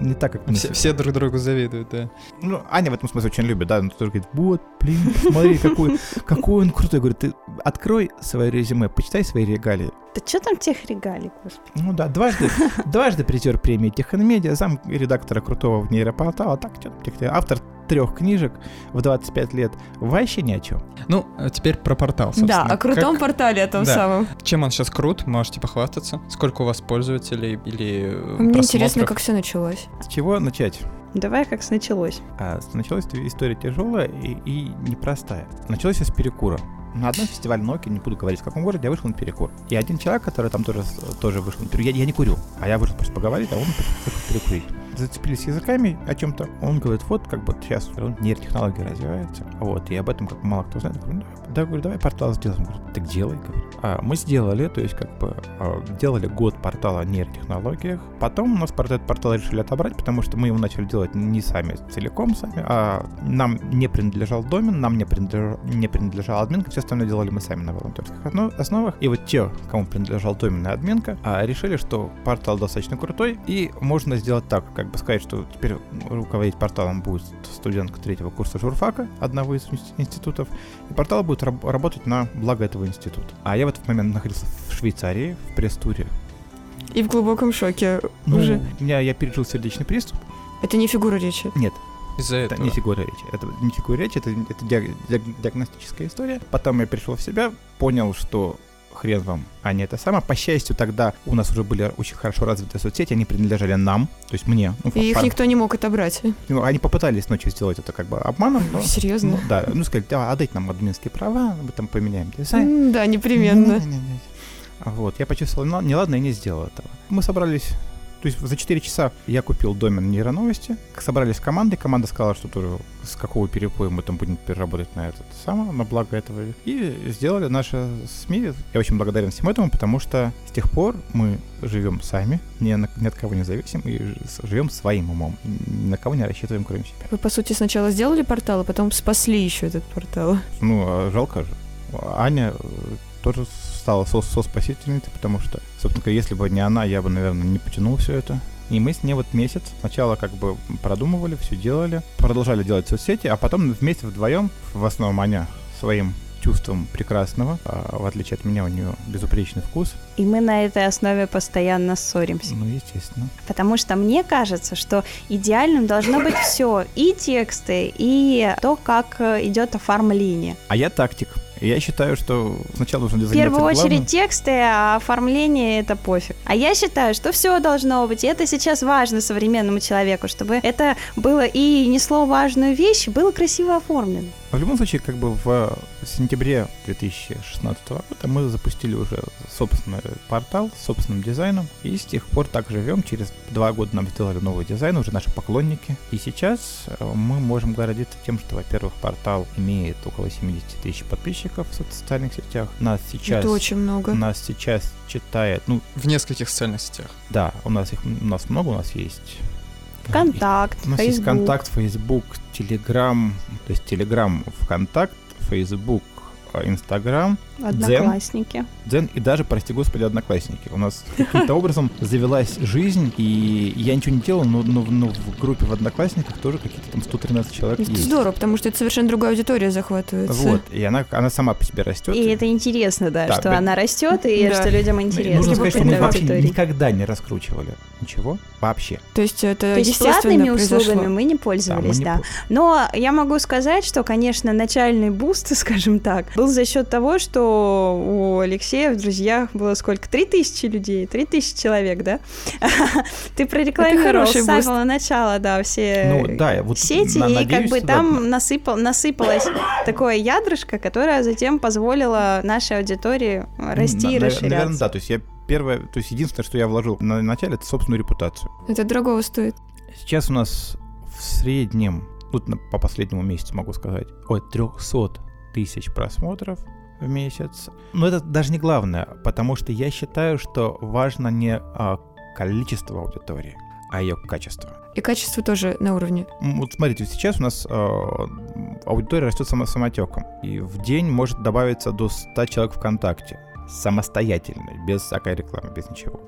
не так, как мы. Все, все друг другу завидуют, да. Ну, Аня в этом смысле очень любит, да, он тоже говорит, вот, блин, смотри, какой, какой он крутой. Говорит, ты открой свое резюме, почитай свои регалии. Да что там тех регалий, господи? Ну да, дважды, дважды призер премии Техномедиа, зам редактора крутого нейропортала, так, что там, тех- автор трех книжек в 25 лет, вообще ни о чем. Ну, а теперь про портал, Да, собственно. о крутом Как- портале, о том Да. самом. Чем он сейчас крут, можете похвастаться? Сколько у вас пользователей или э, Мне интересно, просмотров? как все началось. С чего начать? Давай как началось. А, началась история тяжелая и, и непростая. Началась с перекура. на одном фестивале Nokia, не буду говорить в каком городе, я вышел на перекур. И один человек, который там тоже, тоже вышел на перекур, я, я не курю, а я вышел просто поговорить, а он вышел перекурить зацепились языками о чем-то. Он говорит, вот как бы сейчас нейротехнология развивается, вот, и об этом как мало кто знает. Говорю, да, да, говорю, давай портал сделаем. Говорит, так делай, говорю. А мы сделали, то есть как бы а, делали год портала о нейротехнологиях. Потом у нас этот портал решили отобрать, потому что мы его начали делать не сами целиком сами, а нам не принадлежал домен, нам не принадлежал, не принадлежал админка, все остальное делали мы сами на волонтерских основах. И вот те, кому принадлежал домен и админка, а, решили, что портал достаточно крутой, и можно сделать так, как бы сказать, что теперь руководить порталом будет студентка третьего курса журфака, одного из институтов, и портал будет раб- работать на благо этого института. А я в этот момент находился в Швейцарии, в пресс-туре. И в глубоком шоке ну, уже. У меня я пережил сердечный приступ. Это не фигура речи. Нет, из-за это этого. не фигура речи. Это не фигура речи, это, это диаг, диаг, диагностическая история. Потом я пришел в себя, понял, что хрен вам, а не это самое. По счастью, тогда у нас уже были очень хорошо развитые соцсети, они принадлежали нам, то есть мне. Ну, и их пар... никто не мог отобрать. Ну, они попытались ночью сделать это как бы обманом. Но, Серьезно? Ну, да, ну сказать, да, отдайте нам админские права, мы там поменяем дизайн. Да, непременно. Не, не, не, вот, я почувствовал неладно и не сделал этого. Мы собрались то есть за 4 часа я купил домен нейроновости, собрались команды, команда сказала, что тоже с какого перепоя мы там будем переработать на этот самое, на благо этого. И сделали наши СМИ. Я очень благодарен всем этому, потому что с тех пор мы живем сами, ни, на, ни от кого не зависим, и живем своим умом. Ни на кого не рассчитываем, кроме себя. Вы, по сути, сначала сделали портал, а потом спасли еще этот портал. Ну, а жалко же. Аня тоже стала со, со спасительницей, потому что, собственно, если бы не она, я бы, наверное, не потянул все это. И мы с ней вот месяц сначала как бы продумывали, все делали, продолжали делать соцсети, а потом вместе вдвоем, в основном Аня своим чувством прекрасного, а в отличие от меня у нее безупречный вкус. И мы на этой основе постоянно ссоримся. Ну, естественно. Потому что мне кажется, что идеальным должно быть все, и тексты, и то, как идет оформление. А я тактик. Я считаю, что сначала нужно В первую очередь тексты, а оформление это пофиг. А я считаю, что все должно быть. И это сейчас важно современному человеку, чтобы это было и несло важную вещь, было красиво оформлено. В любом случае, как бы в сентябре 2016 года мы запустили уже собственный портал с собственным дизайном. И с тех пор так живем. Через два года нам сделали новый дизайн, уже наши поклонники. И сейчас мы можем гордиться тем, что, во-первых, портал имеет около 70 тысяч подписчиков в социальных сетях. Нас сейчас... Это очень много. Нас сейчас читает, ну... В нескольких социальных сетях. Да, у нас их у нас много, у нас есть Контакт, У нас Facebook. есть контакт, Facebook, Telegram, то есть Telegram, ВКонтакт, Facebook, Инстаграм, Одноклассники. Дзен и даже, прости господи, Одноклассники. У нас каким-то образом завелась жизнь, и я ничего не делал, но, но, но в группе в Одноклассниках тоже какие-то там 113 человек Это есть. здорово, потому что это совершенно другая аудитория захватывается. Вот, и она, она сама по себе растет. И это интересно, да, Да, что да. она растет, и Да. что людям Ну, интересно. Нужно сказать, что мы вообще аудитории. никогда не раскручивали ничего вообще. То есть это То есть платными произошло. услугами мы не Да, мы пользовались, не да. Но я могу сказать, что, конечно, начальный boost, скажем так, был за счет того, что у Алексея в друзьях было сколько? Три тысячи людей, три тысячи человек, да? Ты прорекламировал хороший с самого начала, да, все Ну, да, вот сети, на- и как бы да, там насыпал, насыпалось такое ядрышко, которое затем позволило нашей аудитории расти и На- расширяться. Наверное, да. То есть я первое, то есть единственное, что я вложил на начале, это собственную репутацию. Это дорого стоит. Сейчас у нас в среднем, тут на- по последнему месяцу могу сказать, от 300 тысяч просмотров в месяц. Но это даже не главное, потому что я считаю, что важно не а, количество аудитории, а ее качество. И качество тоже на уровне. Вот смотрите, сейчас у нас а, аудитория растет само самотеком, и в день может добавиться до 100 человек ВКонтакте самостоятельно, без всякой рекламы, без ничего.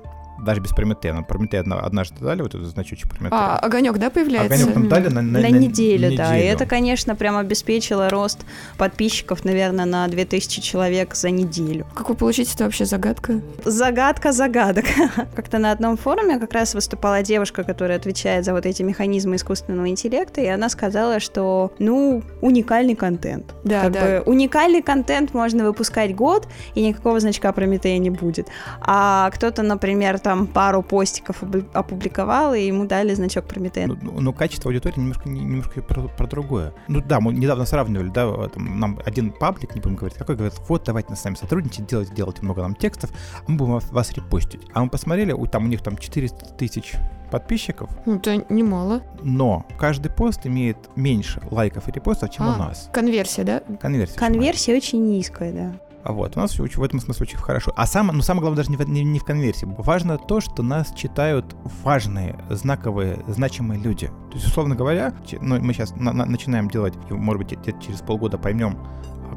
Даже без Прометея. Нам Прометей одна- однажды дали, вот этот значочек Прометея. А, огонек, да, появляется? Огонек нам дали на, на- На, на неделю, да. И неделю. это, конечно, прям обеспечило рост подписчиков, наверное, на 2000 человек за неделю. Как вы получите, это вообще загадка. Загадка загадок. Как-то на одном форуме как раз выступала девушка, которая отвечает за вот эти механизмы искусственного интеллекта, и она сказала, что, ну, уникальный контент. Да, Как да. бы уникальный контент можно выпускать год, и никакого значка Прометея не будет. А кто-то, например, там пару постиков опубликовал, и ему дали значок Прометея. Ну, ну, ну, качество аудитории немножко, немножко про, про другое. Ну да, мы недавно сравнивали, да, там, нам один паблик, не будем говорить, какой, говорит, вот, давайте с нами сотрудничать, делать, делать много нам текстов, а мы будем вас, вас репостить. А мы посмотрели, там у них там 400 тысяч подписчиков. Ну, это немало. Но каждый пост имеет меньше лайков и репостов, чем а, у нас. Конверсия, да? Конверсия. Конверсия очень низкая, да. А вот, у нас в этом смысле очень хорошо. А сам, ну, самое главное даже не в, не, не в конверсии. Важно то, что нас читают важные, знаковые, значимые люди. То есть, условно говоря, ну, мы сейчас на, на, начинаем делать, может быть, через полгода поймем,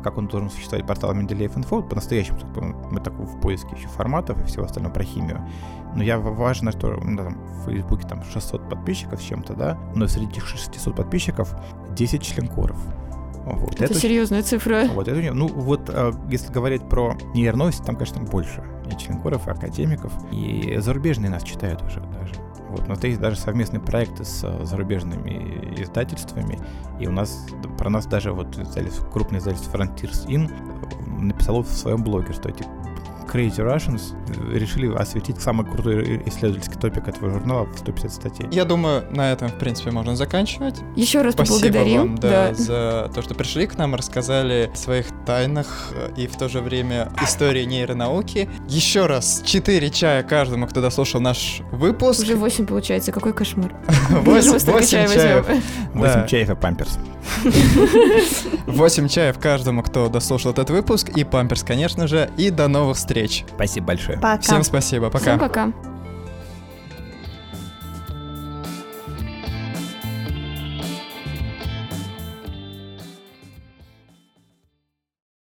как он должен существовать портал Менделеев Инфо, по-настоящему, мы так в поиске еще форматов и всего остального про химию. Но я важно, что ну, там, в Фейсбуке там 600 подписчиков с чем-то, да, но среди этих 600 подписчиков 10 членкоров. Вот. Это, это серьезная цифра. Вот, это, ну вот, э, если говорить про нейроновости, там, конечно, больше и членкоров, и академиков, и зарубежные нас читают уже даже. Вот, у нас есть даже совместные проекты с э, зарубежными издательствами, и у нас про нас даже вот крупное издательство Frontiers In написало в своем блоге, что эти Crazy Russians решили осветить самый крутой исследовательский топик этого журнала в 150 статей. Я думаю, на этом, в принципе, можно заканчивать. Еще раз Спасибо поблагодарим. вам да, да. за то, что пришли к нам, рассказали о своих тайнах и в то же время истории нейронауки. Еще раз, 4 чая каждому, кто дослушал наш выпуск. Уже 8 получается, какой кошмар. 8 чаев. 8 чаев и памперс. 8 чаев каждому, кто дослушал этот выпуск, и памперс, конечно же, и до новых встреч. Спасибо большое. Пока. Всем спасибо, пока. Всем пока.